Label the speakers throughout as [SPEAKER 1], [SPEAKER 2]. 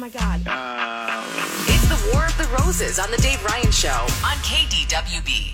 [SPEAKER 1] My God.
[SPEAKER 2] Uh, it's the War of the Roses on the Dave Ryan Show on KDWB.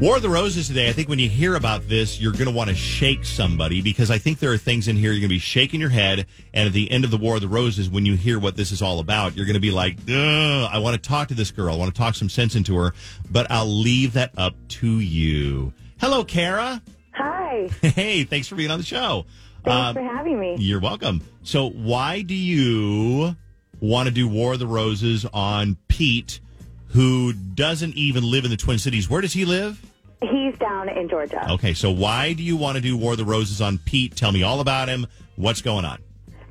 [SPEAKER 3] War of the Roses today. I think when you hear about this, you're going to want to shake somebody because I think there are things in here you're going to be shaking your head. And at the end of the War of the Roses, when you hear what this is all about, you're going to be like, I want to talk to this girl. I want to talk some sense into her, but I'll leave that up to you. Hello, Kara.
[SPEAKER 1] Hi.
[SPEAKER 3] Hey, thanks for being on the show.
[SPEAKER 1] Thanks
[SPEAKER 3] Um,
[SPEAKER 1] for having me.
[SPEAKER 3] You're welcome. So, why do you want to do War of the Roses on Pete, who doesn't even live in the Twin Cities? Where does he live?
[SPEAKER 1] He's down in Georgia.
[SPEAKER 3] Okay, so why do you want to do War of the Roses on Pete? Tell me all about him. What's going on?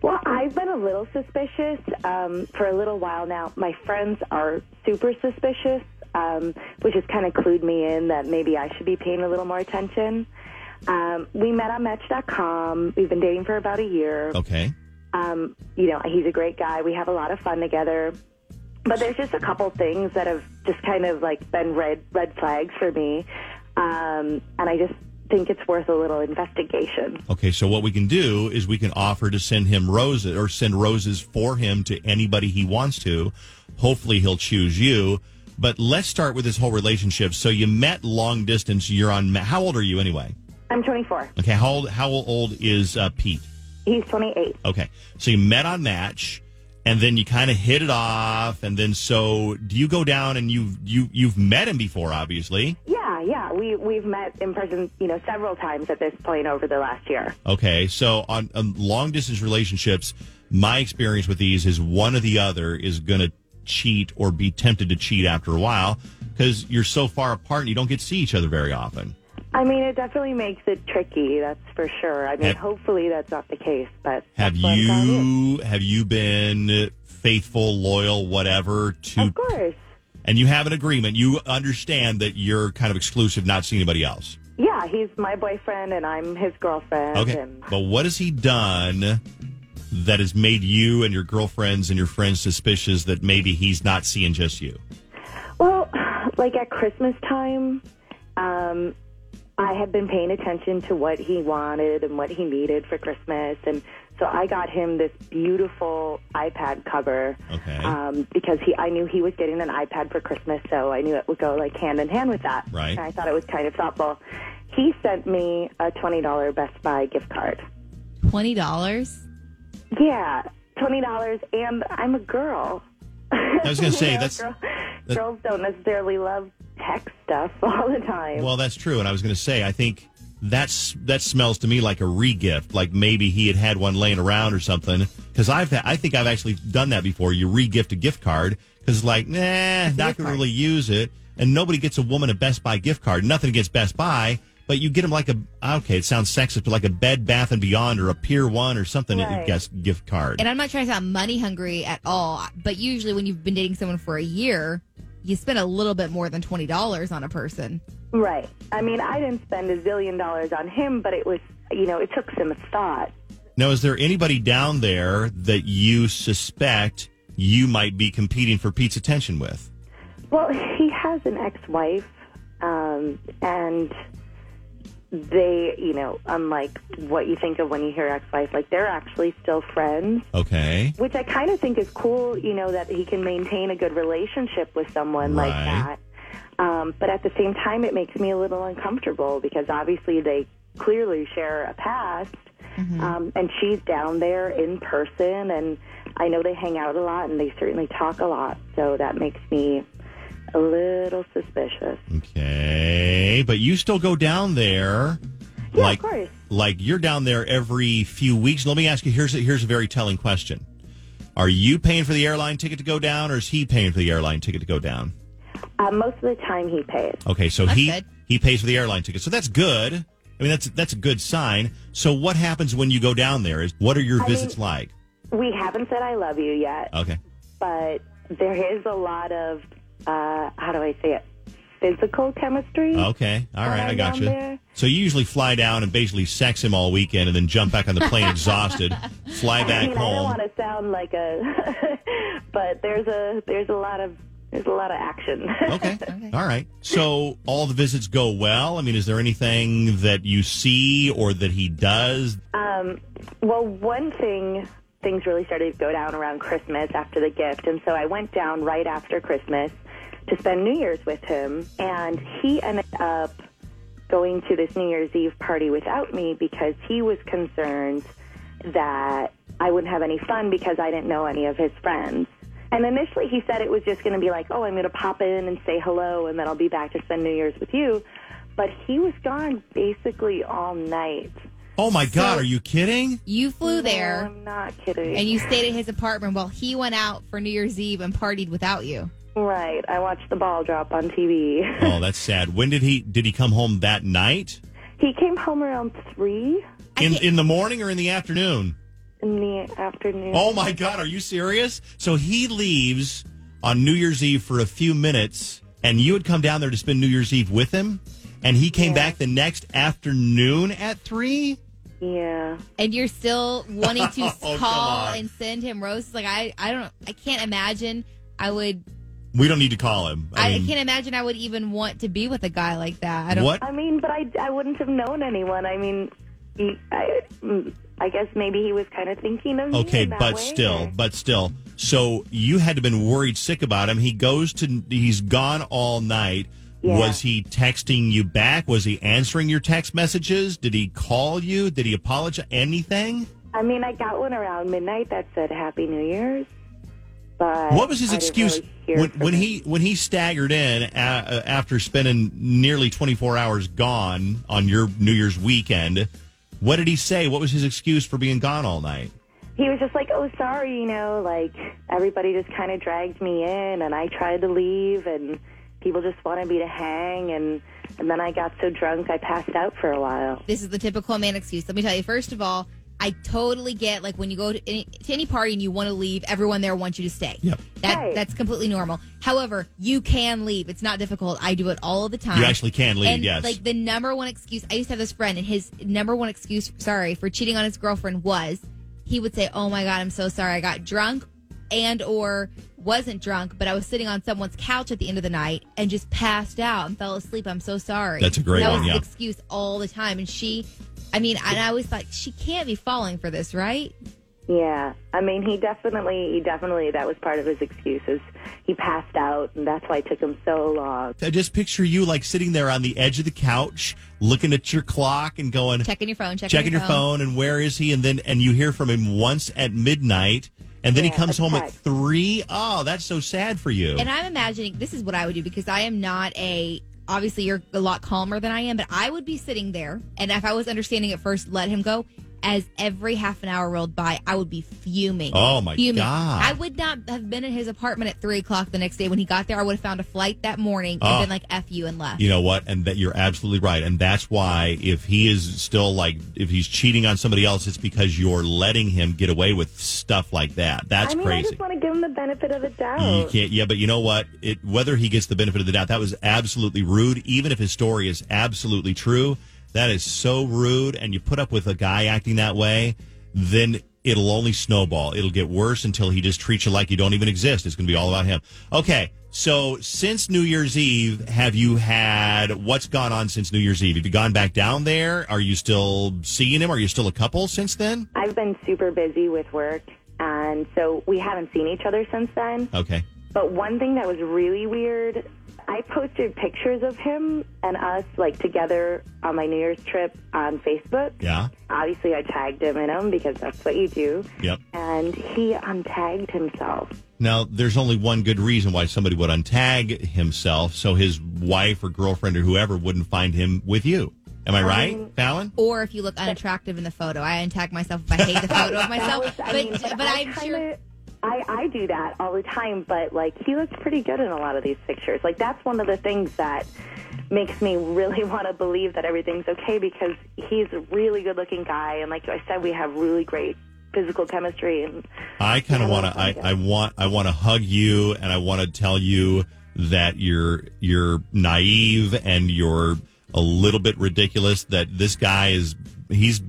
[SPEAKER 1] Well, I've been a little suspicious um, for a little while now. My friends are super suspicious, um, which has kind of clued me in that maybe I should be paying a little more attention. Um, we met on Match.com. We've been dating for about a year.
[SPEAKER 3] Okay.
[SPEAKER 1] Um, you know, he's a great guy. We have a lot of fun together. But there's just a couple things that have just kind of like been red red flags for me, um, and I just think it's worth a little investigation.
[SPEAKER 3] Okay, so what we can do is we can offer to send him roses or send roses for him to anybody he wants to. Hopefully he'll choose you. But let's start with this whole relationship. So you met long distance. You're on. How old are you anyway?
[SPEAKER 1] I'm 24.
[SPEAKER 3] Okay, how old? How old is uh, Pete?
[SPEAKER 1] He's 28.
[SPEAKER 3] Okay, so you met on Match, and then you kind of hit it off, and then so do you go down and you you you've met him before, obviously.
[SPEAKER 1] Yeah, yeah. We we've met in person, you know, several times at this point over the last year.
[SPEAKER 3] Okay, so on, on long distance relationships, my experience with these is one or the other is going to cheat or be tempted to cheat after a while because you're so far apart and you don't get to see each other very often.
[SPEAKER 1] I mean, it definitely makes it tricky. That's for sure. I mean,
[SPEAKER 3] Have-
[SPEAKER 1] hopefully that's not the case. But
[SPEAKER 3] Have
[SPEAKER 1] that's what I'm telling
[SPEAKER 3] you have you been faithful, loyal, whatever to
[SPEAKER 1] Of course.
[SPEAKER 3] and you have an agreement. You understand that you're kind of exclusive, not seeing anybody else.
[SPEAKER 1] Yeah, he's my boyfriend and I'm his girlfriend.
[SPEAKER 3] Okay.
[SPEAKER 1] And
[SPEAKER 3] But what has he done that has made you and your girlfriends and your friends suspicious that maybe he's not seeing just you?
[SPEAKER 1] Well, like at Christmas time, um, I had been paying attention to what he wanted and what he needed for Christmas, and so I got him this beautiful iPad cover.
[SPEAKER 3] Okay.
[SPEAKER 1] Um, because he, I knew he was getting an iPad for Christmas, so I knew it would go like hand in hand with that.
[SPEAKER 3] Right.
[SPEAKER 1] And I thought it was kind of thoughtful. He sent me a twenty dollar Best Buy gift card.
[SPEAKER 4] Twenty dollars.
[SPEAKER 1] Yeah, twenty dollars, and I'm a girl.
[SPEAKER 3] I was going to say
[SPEAKER 1] You
[SPEAKER 3] that's
[SPEAKER 1] girl-
[SPEAKER 3] that-
[SPEAKER 1] girls don't necessarily love tech stuff all the time.
[SPEAKER 3] well, that's true. And I was going to say I think that's that smells to me like a regift, like maybe he had had one laying around or something. Because I've had, I think I've actually done that before. You regift a gift card because like nah, not
[SPEAKER 4] gift
[SPEAKER 3] going to really use it, and nobody gets a woman a Best Buy gift card. Nothing against Best Buy. But you get them like a okay, it sounds sexist, but like a Bed Bath and Beyond or a Pier One or something.
[SPEAKER 1] Right.
[SPEAKER 3] Guess gift card.
[SPEAKER 4] And I'm not trying to sound money hungry at all, but usually when you've been dating someone for a year, you spend a little bit more than twenty dollars on a person.
[SPEAKER 1] right. I mean, I didn't spend a zillion dollars on him, but it was, you know, it took some thought.
[SPEAKER 3] Now, is there anybody down there that you suspect you might be competing for Pete's attention with?
[SPEAKER 1] Well, he has an ex-wife, um, and they, you know, unlike what you think of when you hear ex-wife, like they're actually still friends.
[SPEAKER 3] Okay.
[SPEAKER 1] which I kind of think is cool, you know, that he can maintain a good relationship with someone like that. Um, but at the same time, it makes me a little uncomfortable because obviously they clearly share a past. Um, and she's down there in person, and I know they hang out a lot and they certainly talk a lot. So that makes me a little suspicious.
[SPEAKER 3] Okay. But you still go down there.
[SPEAKER 1] Yeah,
[SPEAKER 3] like,
[SPEAKER 1] of course.
[SPEAKER 3] Like you're down there every few weeks. Let me ask you here's a, here's a very telling question. Are you paying for the airline ticket to go down or is he paying for the airline ticket to go down?
[SPEAKER 1] Uh, most of the time, he pays.
[SPEAKER 3] Okay, so
[SPEAKER 4] That's
[SPEAKER 3] he
[SPEAKER 4] good.
[SPEAKER 3] he pays for the airline ticket. So that's good. I mean, that's that's a good sign. So, what happens when you go down there? Is what are your
[SPEAKER 1] I
[SPEAKER 3] visits
[SPEAKER 1] mean-
[SPEAKER 3] like?
[SPEAKER 1] We haven't said I love you yet,
[SPEAKER 3] Okay.
[SPEAKER 1] but there is a lot of, uh, how do I say it, physical chemistry.
[SPEAKER 3] Okay. All right. I got
[SPEAKER 1] down
[SPEAKER 3] you.
[SPEAKER 1] there.
[SPEAKER 3] So you usually fly down and basically sex him all weekend, and then jump back on the plane exhausted, fly
[SPEAKER 1] I
[SPEAKER 3] back
[SPEAKER 1] mean, I don't
[SPEAKER 3] home.
[SPEAKER 1] want to sound like a, but there's a there's a lot of there's a lot of action.
[SPEAKER 3] Okay. All right. So all the visits go well. I mean, is there anything that you see or that he does?
[SPEAKER 1] Um, well, one thing, things really started to go down around Christmas after the gift. And so I went down right after Christmas to spend New Year's with him. And he ended up going to this New Year's Eve party without me because he was concerned that I wouldn't have any fun because I didn't know any of his friends. And initially he said it was just going to be like, oh, I'm going to pop in and say hello and then I'll be back to spend New Year's with you. But he was gone basically all night.
[SPEAKER 3] Oh my God, are you kidding?
[SPEAKER 4] You flew
[SPEAKER 1] No,
[SPEAKER 4] there
[SPEAKER 1] I'm not kidding.
[SPEAKER 4] and you stayed at his apartment while he went out for New Year's Eve and partied without you.
[SPEAKER 1] Right. I watched the ball drop on TV.
[SPEAKER 3] Oh, that's sad. When did he did he come home that night?
[SPEAKER 1] he came home around three
[SPEAKER 3] In in the morning or in the afternoon?
[SPEAKER 1] in the afternoon.
[SPEAKER 3] Oh my God, are you serious? So he leaves on New Year's Eve for a few minutes, and you had come down there to spend New Year's Eve with him, and he came back the next afternoon at three.
[SPEAKER 1] Yeah.
[SPEAKER 4] And you're still wanting to
[SPEAKER 3] Oh,
[SPEAKER 4] call and send him roses. Like I, I don't, I can't imagine. I would.
[SPEAKER 3] We don't need to call him.
[SPEAKER 4] I,
[SPEAKER 3] I mean,
[SPEAKER 4] can't imagine I would even want to be with a guy like that. I don't.
[SPEAKER 3] what?
[SPEAKER 1] I mean, but I, I wouldn't have known anyone. I mean, he, I, I guess maybe he was kind of thinking of me.
[SPEAKER 3] Okay, but
[SPEAKER 1] way,
[SPEAKER 3] still,
[SPEAKER 1] or-
[SPEAKER 3] but still. So you had to been worried sick about him. He goes to he's gone all night.
[SPEAKER 1] Yeah.
[SPEAKER 3] Was he texting you back? Was he answering your text messages? Did he call you? Did he apologize? Anything?
[SPEAKER 1] I mean, I got one around midnight that said Happy New Year's. But
[SPEAKER 3] What was his
[SPEAKER 1] I
[SPEAKER 3] excuse
[SPEAKER 1] really
[SPEAKER 3] when, when he when he staggered in a, uh, after spending nearly 24 hours gone on your New Year's weekend? What did he say? What was his excuse for being gone all night?
[SPEAKER 1] he was just like, "Oh, sorry, you know, like everybody just kind of dragged me in, and I tried to leave, and people just wanted me to hang, and and then I got so drunk I passed out for a while."
[SPEAKER 4] This is the typical man excuse. Let me tell you. First of all, I totally get like when you go to any, to any party and you want to leave, everyone there wants you to stay.
[SPEAKER 3] Yep.
[SPEAKER 4] That
[SPEAKER 1] Right.
[SPEAKER 4] that's completely normal. However, you can leave. It's not difficult. I do it all the time.
[SPEAKER 3] You actually can leave,
[SPEAKER 4] And
[SPEAKER 3] yes.
[SPEAKER 4] like the number one excuse, I used to have this friend, and his number one excuse, sorry, for cheating on his girlfriend was he would say, "Oh my god, I'm so sorry. I got drunk." And or wasn't drunk, but I was sitting on someone's couch at the end of the night and just passed out and fell asleep. I'm so sorry.
[SPEAKER 3] That's a great
[SPEAKER 4] that
[SPEAKER 3] one,
[SPEAKER 4] was
[SPEAKER 3] yeah.
[SPEAKER 4] excuse all the time. And she, I mean, and I was like, she can't be falling for this, right?
[SPEAKER 1] Yeah, I mean, he definitely, he definitely, that was part of his excuses. He passed out, and that's why it took him so long.
[SPEAKER 3] I just picture you like sitting there on the edge of the couch, looking at your clock and going,
[SPEAKER 4] Checking your phone, checking,
[SPEAKER 3] checking your phone and where is he and then and you hear from him once at midnight and then he comes
[SPEAKER 1] a
[SPEAKER 3] home at
[SPEAKER 1] text.
[SPEAKER 3] three. Oh, that's so sad for you.
[SPEAKER 4] And I'm imagining this is what I would do because I am not a. Obviously, you're a lot calmer than I am, but I would be sitting there, and if I was understanding at first, let him go. As every half an hour rolled by, I would be fuming.
[SPEAKER 3] Oh, my
[SPEAKER 4] fuming.
[SPEAKER 3] God.
[SPEAKER 4] I would not have been in his apartment at three o'clock the next day. When he got there, I would have found a flight that morning and
[SPEAKER 3] Oh.
[SPEAKER 4] been like "f you" and left.
[SPEAKER 3] you know what? And that you're absolutely right. And that's why if he is still like if he's cheating on somebody else, it's because you're letting him get away with stuff like that. That's
[SPEAKER 1] I mean, I just want to give him the benefit of the doubt.
[SPEAKER 3] You can't, yeah, but you know what? It, whether he gets the benefit of the doubt, that was absolutely rude. Even if his story is absolutely true, that is so rude. And you put up with a guy acting that way, then it'll only snowball. It'll get worse until he just treats you like you don't even exist. It's going to be all about him. Okay. So since New Year's Eve, have you had what's gone on since New Year's Eve? Have you gone back down there? Are you still seeing him? Are you still a couple since then?
[SPEAKER 1] I've been super busy with work, and so we haven't seen each other since then.
[SPEAKER 3] Okay.
[SPEAKER 1] But one thing that was really weird, I posted pictures of him and us like together on my New Year's trip on Facebook.
[SPEAKER 3] Yeah.
[SPEAKER 1] Obviously, I tagged him in them because that's what you do.
[SPEAKER 3] Yep.
[SPEAKER 1] And he untagged himself.
[SPEAKER 3] Now, there's only one good reason why somebody would untag himself, so his wife or girlfriend or whoever wouldn't find him with you. Am I right, um, Fallon?
[SPEAKER 4] Or if you look unattractive in the photo, I untag myself if I hate the photo of myself.
[SPEAKER 1] was- I
[SPEAKER 4] but
[SPEAKER 1] mean,
[SPEAKER 4] but,
[SPEAKER 1] I
[SPEAKER 4] I'm
[SPEAKER 1] kinda-
[SPEAKER 4] sure.
[SPEAKER 1] I, I do that all the time, but like he looks pretty good in a lot of these pictures. Like that's one of the things that makes me really want to believe that everything's okay because he's a really good looking guy. And like I said, we have really great physical chemistry. And
[SPEAKER 3] I kind of want to. I, I want. I want to hug you, and I want to tell you that you're you're naive and you're a little bit ridiculous. That this guy is. He's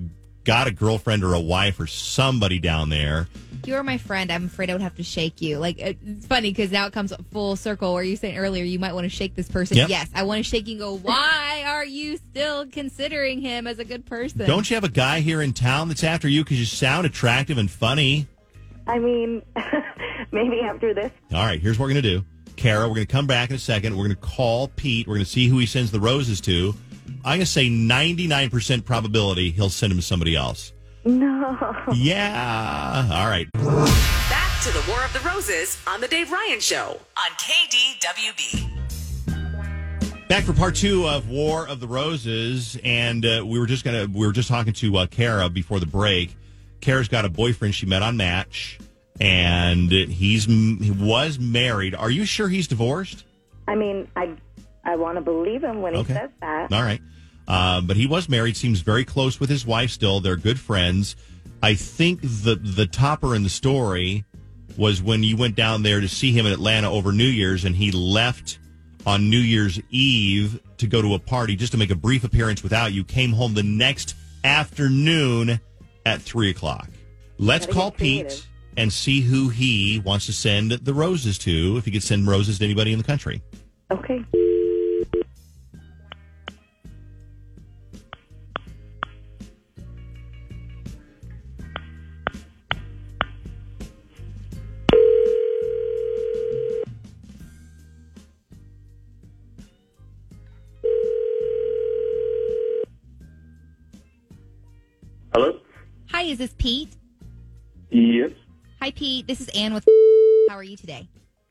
[SPEAKER 3] got a girlfriend or a wife or somebody down there.
[SPEAKER 4] If you were my friend, I'm afraid I would have to shake you. Like it's funny because now it comes full circle. Where you saying earlier you might want to shake this person.
[SPEAKER 3] Yep.
[SPEAKER 4] Yes, I want to shake you and go. Why are you still considering him as a good person?
[SPEAKER 3] Don't you have a guy here in town that's after you because you sound attractive and funny?
[SPEAKER 1] I mean, maybe after this,
[SPEAKER 3] All right, here's what we're going to do. Kara, we're going to come back in a second. We're going to call Pete. We're going to see who he sends the roses to. I'm going to say 99% probability he'll send them to somebody else.
[SPEAKER 1] No.
[SPEAKER 3] Yeah. All right.
[SPEAKER 2] Back to the War of the Roses on The Dave Ryan Show on KDWB.
[SPEAKER 3] Back for part two of War of the Roses, and uh, we were just gonna we were just talking to uh, Kara before the break. Kara's got a boyfriend she met on Match, and he's he was married. Are you sure he's divorced?
[SPEAKER 1] I mean, I I want to believe him when he says that.
[SPEAKER 3] All right. Uh, but he was married, seems very close with his wife still. They're good friends. I think the the topper in the story was when you went down there to see him in Atlanta over New Year's and he left on New Year's Eve to go to a party just to make a brief appearance without you, came home the next afternoon at three o'clock. Let's call Pete and see who he wants to send the roses to, if he could send roses to anybody in the country.
[SPEAKER 1] Okay.
[SPEAKER 4] Hi, is this Pete?
[SPEAKER 5] Yes.
[SPEAKER 4] Hi, Pete. This is Ann with. How are you today?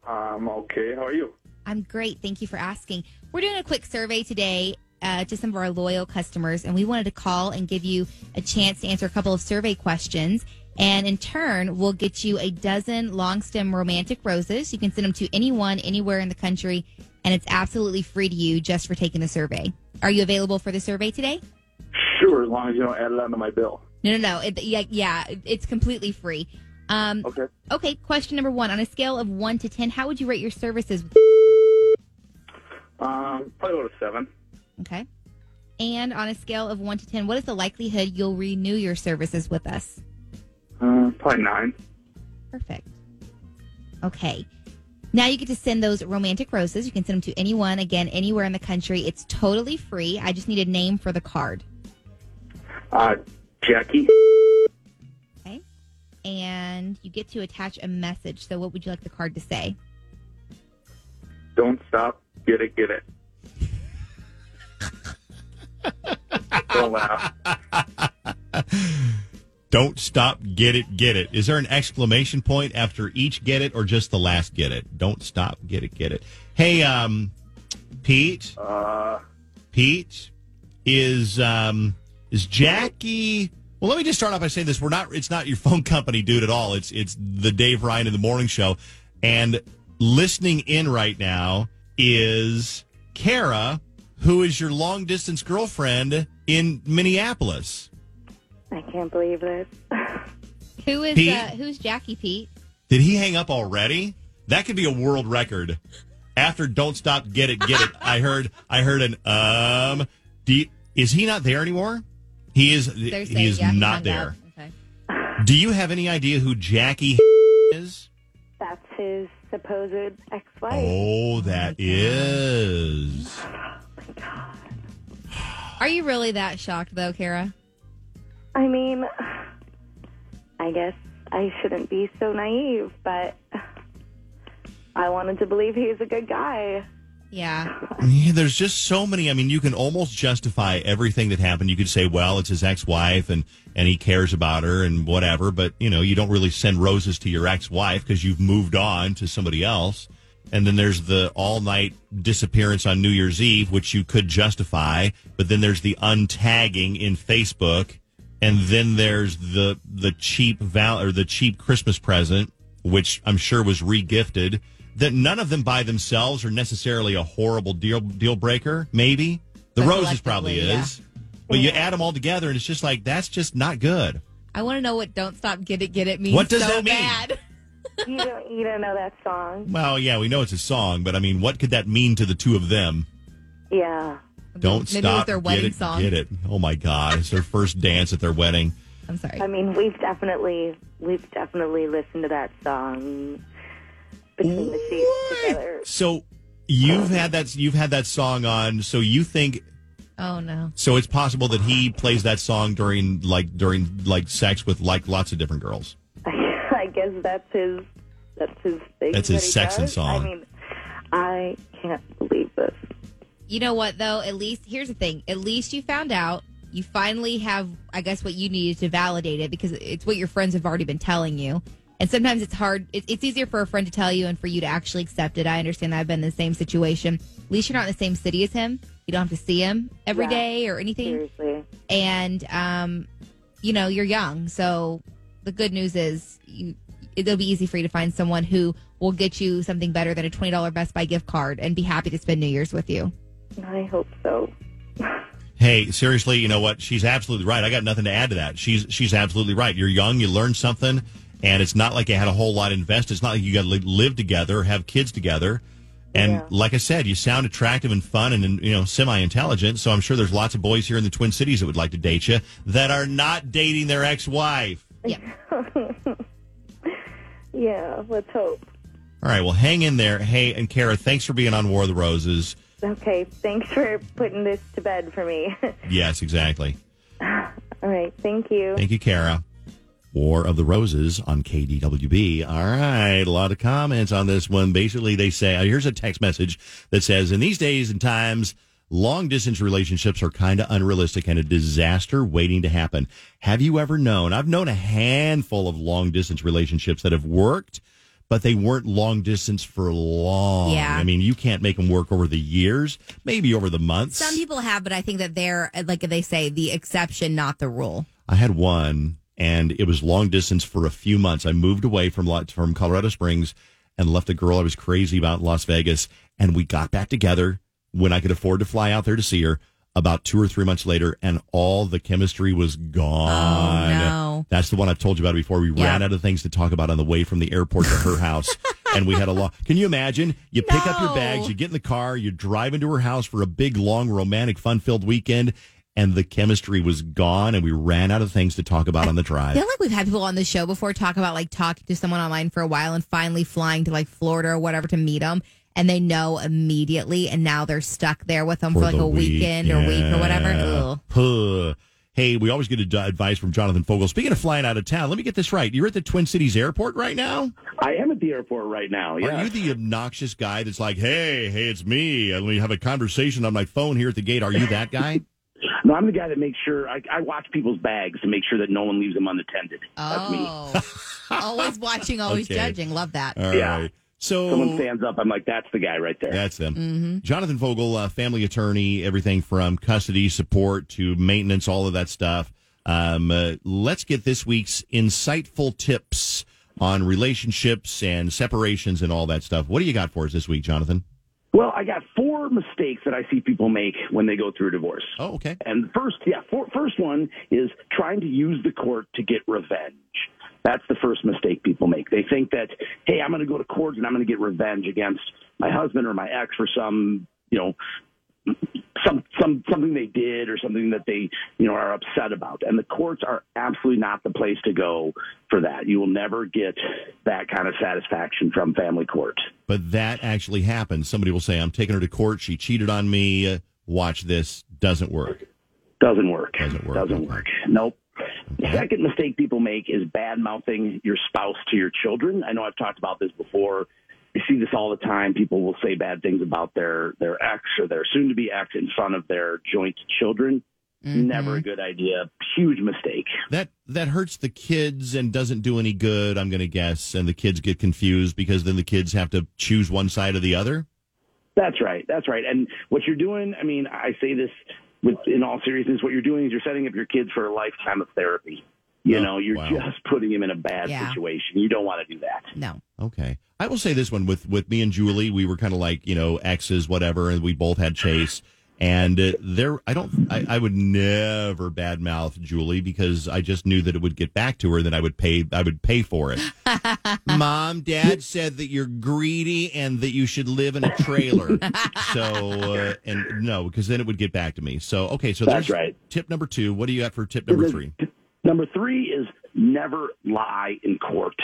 [SPEAKER 5] I'm okay. How are you?
[SPEAKER 4] I'm great. Thank you for asking. We're doing a quick survey today uh, to some of our loyal customers, and we wanted to call and give you a chance to answer a couple of survey questions. And in turn, we'll get you a dozen long stem romantic roses. You can send them to anyone, anywhere in the country, and it's absolutely free to you just for taking the survey. Are you available for the survey today?
[SPEAKER 5] Sure, as long as you don't add it onto my bill.
[SPEAKER 4] No, no, no. It, yeah, yeah, it's completely free. Um,
[SPEAKER 5] Okay.
[SPEAKER 4] okay, question number one. On a scale of one to 10, how would you rate your services?
[SPEAKER 5] Um, probably about a seven.
[SPEAKER 4] Okay. And on a scale of one to 10, what is the likelihood you'll renew your services with us?
[SPEAKER 5] Uh, probably nine.
[SPEAKER 4] Perfect. Okay. Now you get to send those romantic roses. You can send them to anyone, again, anywhere in the country. It's totally free. I just need a name for the card.
[SPEAKER 5] Uh, Jackie.
[SPEAKER 4] Okay. And you get to attach a message. So, what would you like the card to say?
[SPEAKER 5] Don't stop. Get it, get it. don't laugh.
[SPEAKER 3] Don't stop, get it, get it. Is there an exclamation point after each get it or just the last get it? Don't stop, get it, get it. Hey, um, Pete,
[SPEAKER 5] Uh,
[SPEAKER 3] Pete, is, um, is Jackie, well, let me just start off by saying this. We're not, it's not your phone company, dude, at all. It's, it's the Dave Ryan in the morning show. And listening in right now is Kara, who is your long distance girlfriend in Minneapolis.
[SPEAKER 1] I can't believe this.
[SPEAKER 4] Who is
[SPEAKER 3] Pete?
[SPEAKER 4] uh, who's Jackie Pete?
[SPEAKER 3] Did he hang up already? That could be a world record. After "Don't Stop, Get It, Get It," I heard, I heard an um. Do you- is he not there anymore? He is.
[SPEAKER 4] They're
[SPEAKER 3] He is
[SPEAKER 4] yeah,
[SPEAKER 3] not there.
[SPEAKER 4] Okay.
[SPEAKER 3] Do you have any idea who Jackie is?
[SPEAKER 1] That's his supposed ex-wife.
[SPEAKER 3] Oh, that oh is.
[SPEAKER 4] Are you really that shocked though, Kara?
[SPEAKER 1] I mean, I guess I shouldn't be so naive, but I wanted to believe he's a good guy.
[SPEAKER 4] Yeah.
[SPEAKER 3] Yeah, there's just so many. I mean, you can almost justify everything that happened. You could say, well, it's his ex-wife and, and he cares about her and whatever, but you know, you don't really send roses to your ex-wife because you've moved on to somebody else. And then there's the all night disappearance on New Year's Eve, which you could justify, but then there's the untagging in Facebook. And then there's the, the cheap val or the cheap Christmas present, which I'm sure was regifted. That none of them by themselves are necessarily a horrible deal deal breaker. Maybe the
[SPEAKER 4] But
[SPEAKER 3] roses probably
[SPEAKER 4] collectively,
[SPEAKER 3] is, but you add them all together, and it's just like that's just not good.
[SPEAKER 4] I want to know what "Don't Stop, Get It, Get It" means.
[SPEAKER 3] What does
[SPEAKER 4] so
[SPEAKER 3] that mean?
[SPEAKER 4] Bad.
[SPEAKER 1] you don't you don't know that song?
[SPEAKER 3] Well, yeah, we know it's a song, but I mean, what could that mean to the two of them?
[SPEAKER 1] Yeah.
[SPEAKER 3] Don't
[SPEAKER 4] Maybe
[SPEAKER 3] stop.
[SPEAKER 4] their
[SPEAKER 3] get it,
[SPEAKER 4] song.
[SPEAKER 3] Get it? Oh my God! It's their first dance at their wedding.
[SPEAKER 4] I'm sorry.
[SPEAKER 1] I mean, we've definitely we've definitely listened to that song between the sheets together.
[SPEAKER 3] So you've had that you've had that song on. So you think
[SPEAKER 4] oh no.
[SPEAKER 3] so? It's possible that he plays that song during like during like sex with like lots of different girls.
[SPEAKER 1] I guess that's his that's his thing.
[SPEAKER 3] That's his
[SPEAKER 1] that he
[SPEAKER 3] sexing
[SPEAKER 1] does.
[SPEAKER 3] song.
[SPEAKER 1] I mean, I can't believe this.
[SPEAKER 4] You know what though? At least here's the thing. At least you found out. You finally have, I guess, what you needed to validate it because it's what your friends have already been telling you. And sometimes it's hard. It's, it's easier for a friend to tell you and for you to actually accept it. I understand that I've been in the same situation. At least you're not in the same city as him. You don't have to see him every
[SPEAKER 1] Yeah.
[SPEAKER 4] day or anything.
[SPEAKER 1] Seriously.
[SPEAKER 4] and um, you know you're young so the good news is you it'll be easy for you to find someone who will get you something better than a $20 best buy gift card and be happy to spend new year's with you
[SPEAKER 1] I hope so.
[SPEAKER 3] Hey, seriously, you know what? She's absolutely right. I got nothing to add to that. She's she's absolutely right. You're young, you learn something, and it's not like you had a whole lot invested. It's not like you got to live together, have kids together. And
[SPEAKER 1] Yeah.
[SPEAKER 3] like I said, you sound attractive and fun and you know semi-intelligent. So I'm sure there's lots of boys here in the Twin Cities that would like to date you that are not dating their ex-wife.
[SPEAKER 4] yeah
[SPEAKER 1] Yeah, let's hope.
[SPEAKER 3] All right, well, hang in there. Hey, and Kara, thanks for being on War of the Roses.
[SPEAKER 1] Okay, thanks for putting this to bed for me.
[SPEAKER 3] Yes, exactly.
[SPEAKER 1] All right, thank you.
[SPEAKER 3] Thank you, Kara. War of the Roses on KDWB. All right, a lot of comments on this one. Basically, they say, uh, here's a text message that says, in these days and times, long distance relationships are kind of unrealistic and a disaster waiting to happen. Have you ever known? I've known a handful of long distance relationships that have worked, but they weren't long distance for long.
[SPEAKER 4] Yeah.
[SPEAKER 3] I mean, you can't make them work over the years, maybe over the months.
[SPEAKER 6] Some people have, but I think that they're like they say the exception, not the rule.
[SPEAKER 3] I had one, and it was long distance for a few months. I moved away from from Colorado Springs and left a girl I was crazy about in Las Vegas, and we got back together when I could afford to fly out there to see her. About two or three months later, and all the chemistry was gone.
[SPEAKER 6] Oh, no.
[SPEAKER 3] That's the one I've told you about before. We
[SPEAKER 6] Yeah.
[SPEAKER 3] ran out of things to talk about on the way from the airport to her house, and we had a long. Can you imagine? You pick up your bags, you get in the car, you drive into her house for a big, long, romantic, fun-filled weekend, and the chemistry was gone, and we ran out of things to talk about on the
[SPEAKER 6] I
[SPEAKER 3] drive.
[SPEAKER 6] feel like we've had people on the show before talk about like talking to someone online for a while and finally flying to like Florida or whatever to meet them. And they know immediately, and now they're stuck there with them for, like
[SPEAKER 3] the
[SPEAKER 6] a weekend or week or whatever.
[SPEAKER 3] Huh. Hey, we always get advice from Jonathan Fogel. Speaking of flying out of town, let me get this right. You're at the Twin Cities Airport right now?
[SPEAKER 7] I am at the airport right now. Yeah.
[SPEAKER 3] Are you the obnoxious guy that's like, hey, hey, it's me. And we have a conversation on my phone here at the gate. Are you that guy?
[SPEAKER 7] No, I'm the guy that makes sure I, I watch people's bags to make sure that no one leaves them unattended. That's me.
[SPEAKER 6] Oh, always watching, always
[SPEAKER 3] Okay.
[SPEAKER 6] judging. Love that.
[SPEAKER 3] All right.
[SPEAKER 7] Yeah.
[SPEAKER 3] So
[SPEAKER 7] Someone stands up, I'm like, that's the guy right there.
[SPEAKER 3] That's them.
[SPEAKER 6] Mm-hmm.
[SPEAKER 3] Jonathan Fogel, uh, family attorney, everything from custody support to maintenance, all of that stuff. Um, uh, let's get this week's insightful tips on relationships and separations and all that stuff. What do you got for us this week, Jonathan?
[SPEAKER 7] Well, I got four mistakes that I see people make when they go through a divorce.
[SPEAKER 3] Oh, okay.
[SPEAKER 7] And first, yeah, for, first one is trying to use the court to get revenge. That's the first mistake people make. They think that, hey, I'm going to go to court and I'm going to get revenge against my husband or my ex for some, you know, some some something they did or something that they you know are upset about. And the courts are absolutely not the place to go for that. You will never get that kind of satisfaction from family court.
[SPEAKER 3] But that actually happens. Somebody will say, I'm taking her to court. She cheated on me. Watch this. Doesn't work.
[SPEAKER 7] Doesn't work.
[SPEAKER 3] Doesn't work,
[SPEAKER 7] Doesn't work. Nope. The second mistake people make is bad mouthing your spouse to your children. I know I've talked about this before. You see this all the time. People will say bad things about their their ex or their soon to be ex in front of their joint children.
[SPEAKER 3] Mm-hmm.
[SPEAKER 7] Never a good idea. Huge mistake.
[SPEAKER 3] That that hurts the kids and doesn't do any good, I'm going to guess. And the kids get confused because then the kids have to choose one side or the other.
[SPEAKER 7] That's right. That's right. And what you're doing, I mean, I say this with in all seriousness, what you're doing is you're setting up your kids for a lifetime of therapy. You
[SPEAKER 3] Oh,
[SPEAKER 7] know, you're
[SPEAKER 3] wow.
[SPEAKER 7] just putting him in a bad
[SPEAKER 6] Yeah.
[SPEAKER 7] situation. You don't want to do that.
[SPEAKER 6] No.
[SPEAKER 3] Okay. I will say this one with with me and Julie, we were kind of like you know exes, whatever, and we both had Chase. And uh, there, I don't, I, I would never badmouth Julie because I just knew that it would get back to her. That I would pay, I would pay for it. Mom, Dad said that you're greedy and that you should live in a trailer. so, uh, and no, because then it would get back to me. So, okay, so
[SPEAKER 7] That's
[SPEAKER 3] there's
[SPEAKER 7] right.
[SPEAKER 3] Tip number two. What do you got for tip number three?
[SPEAKER 7] Number three is never lie in court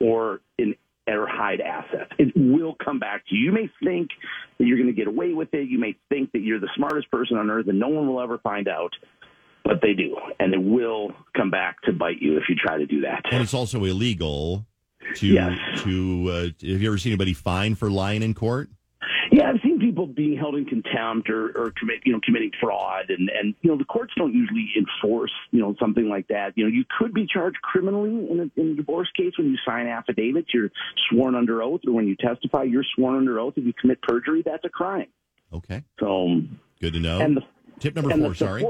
[SPEAKER 7] or in or hide assets. It will come back to you. You may think that you're going to get away with it. You may think that you're the smartest person on earth and no one will ever find out, but they do, and it will come back to bite you if you try to do that.
[SPEAKER 3] And it's also illegal to
[SPEAKER 7] Yes.
[SPEAKER 3] to. Uh, have you ever seen anybody fined for lying in court?
[SPEAKER 7] Yeah, I've seen people being held in contempt or, or commit, you know, committing fraud, and and you know the courts don't usually enforce you know something like that. You know, you could be charged criminally in a, in a divorce case when you sign affidavits, you're sworn under oath, or when you testify, you're sworn under oath. If you commit perjury, that's a crime.
[SPEAKER 3] Okay,
[SPEAKER 7] So,
[SPEAKER 3] good to know.
[SPEAKER 7] and the
[SPEAKER 3] Tip number four. sorry.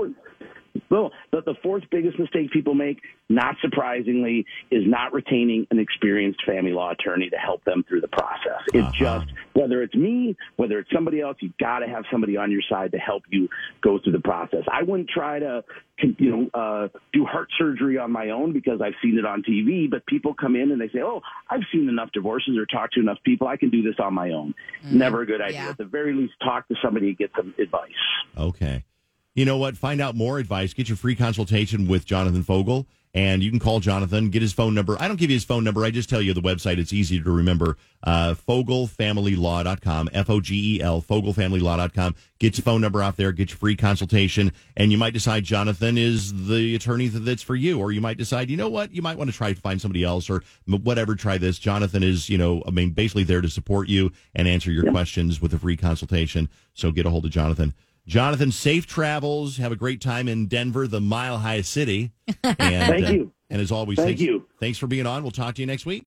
[SPEAKER 7] Well, the, the fourth biggest mistake people make, not surprisingly, is not retaining an experienced family law attorney to help them through the process. It's
[SPEAKER 3] Uh-huh.
[SPEAKER 7] just, whether it's me, whether it's somebody else, you've got to have somebody on your side to help you go through the process. I wouldn't try to, you know, uh, do heart surgery on my own because I've seen it on TV, but people come in and they say, oh, I've seen enough divorces or talked to enough people. I can do this on my own. Never a good idea.
[SPEAKER 6] Yeah.
[SPEAKER 7] At the very least, talk to somebody and get some advice.
[SPEAKER 3] Okay. You know what? Find out more advice. Get your free consultation with Jonathan Fogel. And you can call Jonathan, get his phone number. I don't give you his phone number. I just tell you the website. It's easy to remember. Uh, FogelFamilyLaw.com, F O G E L, FogelFamilyLaw.com. Get your phone number out there, get your free consultation. And you might decide Jonathan is the attorney that's for you. Or you might decide, you know what? You might want to try to find somebody else or whatever. Try this. Jonathan is, you know, I mean, basically there to support you and answer your questions with a free consultation. So get a hold of Jonathan. Jonathan, safe travels. Have a great time in Denver, the mile high city. And,
[SPEAKER 7] Thank
[SPEAKER 3] uh,
[SPEAKER 7] you.
[SPEAKER 3] and as always,
[SPEAKER 7] Thank
[SPEAKER 3] thanks,
[SPEAKER 7] you.
[SPEAKER 3] Thanks for being on. We'll talk to you next week.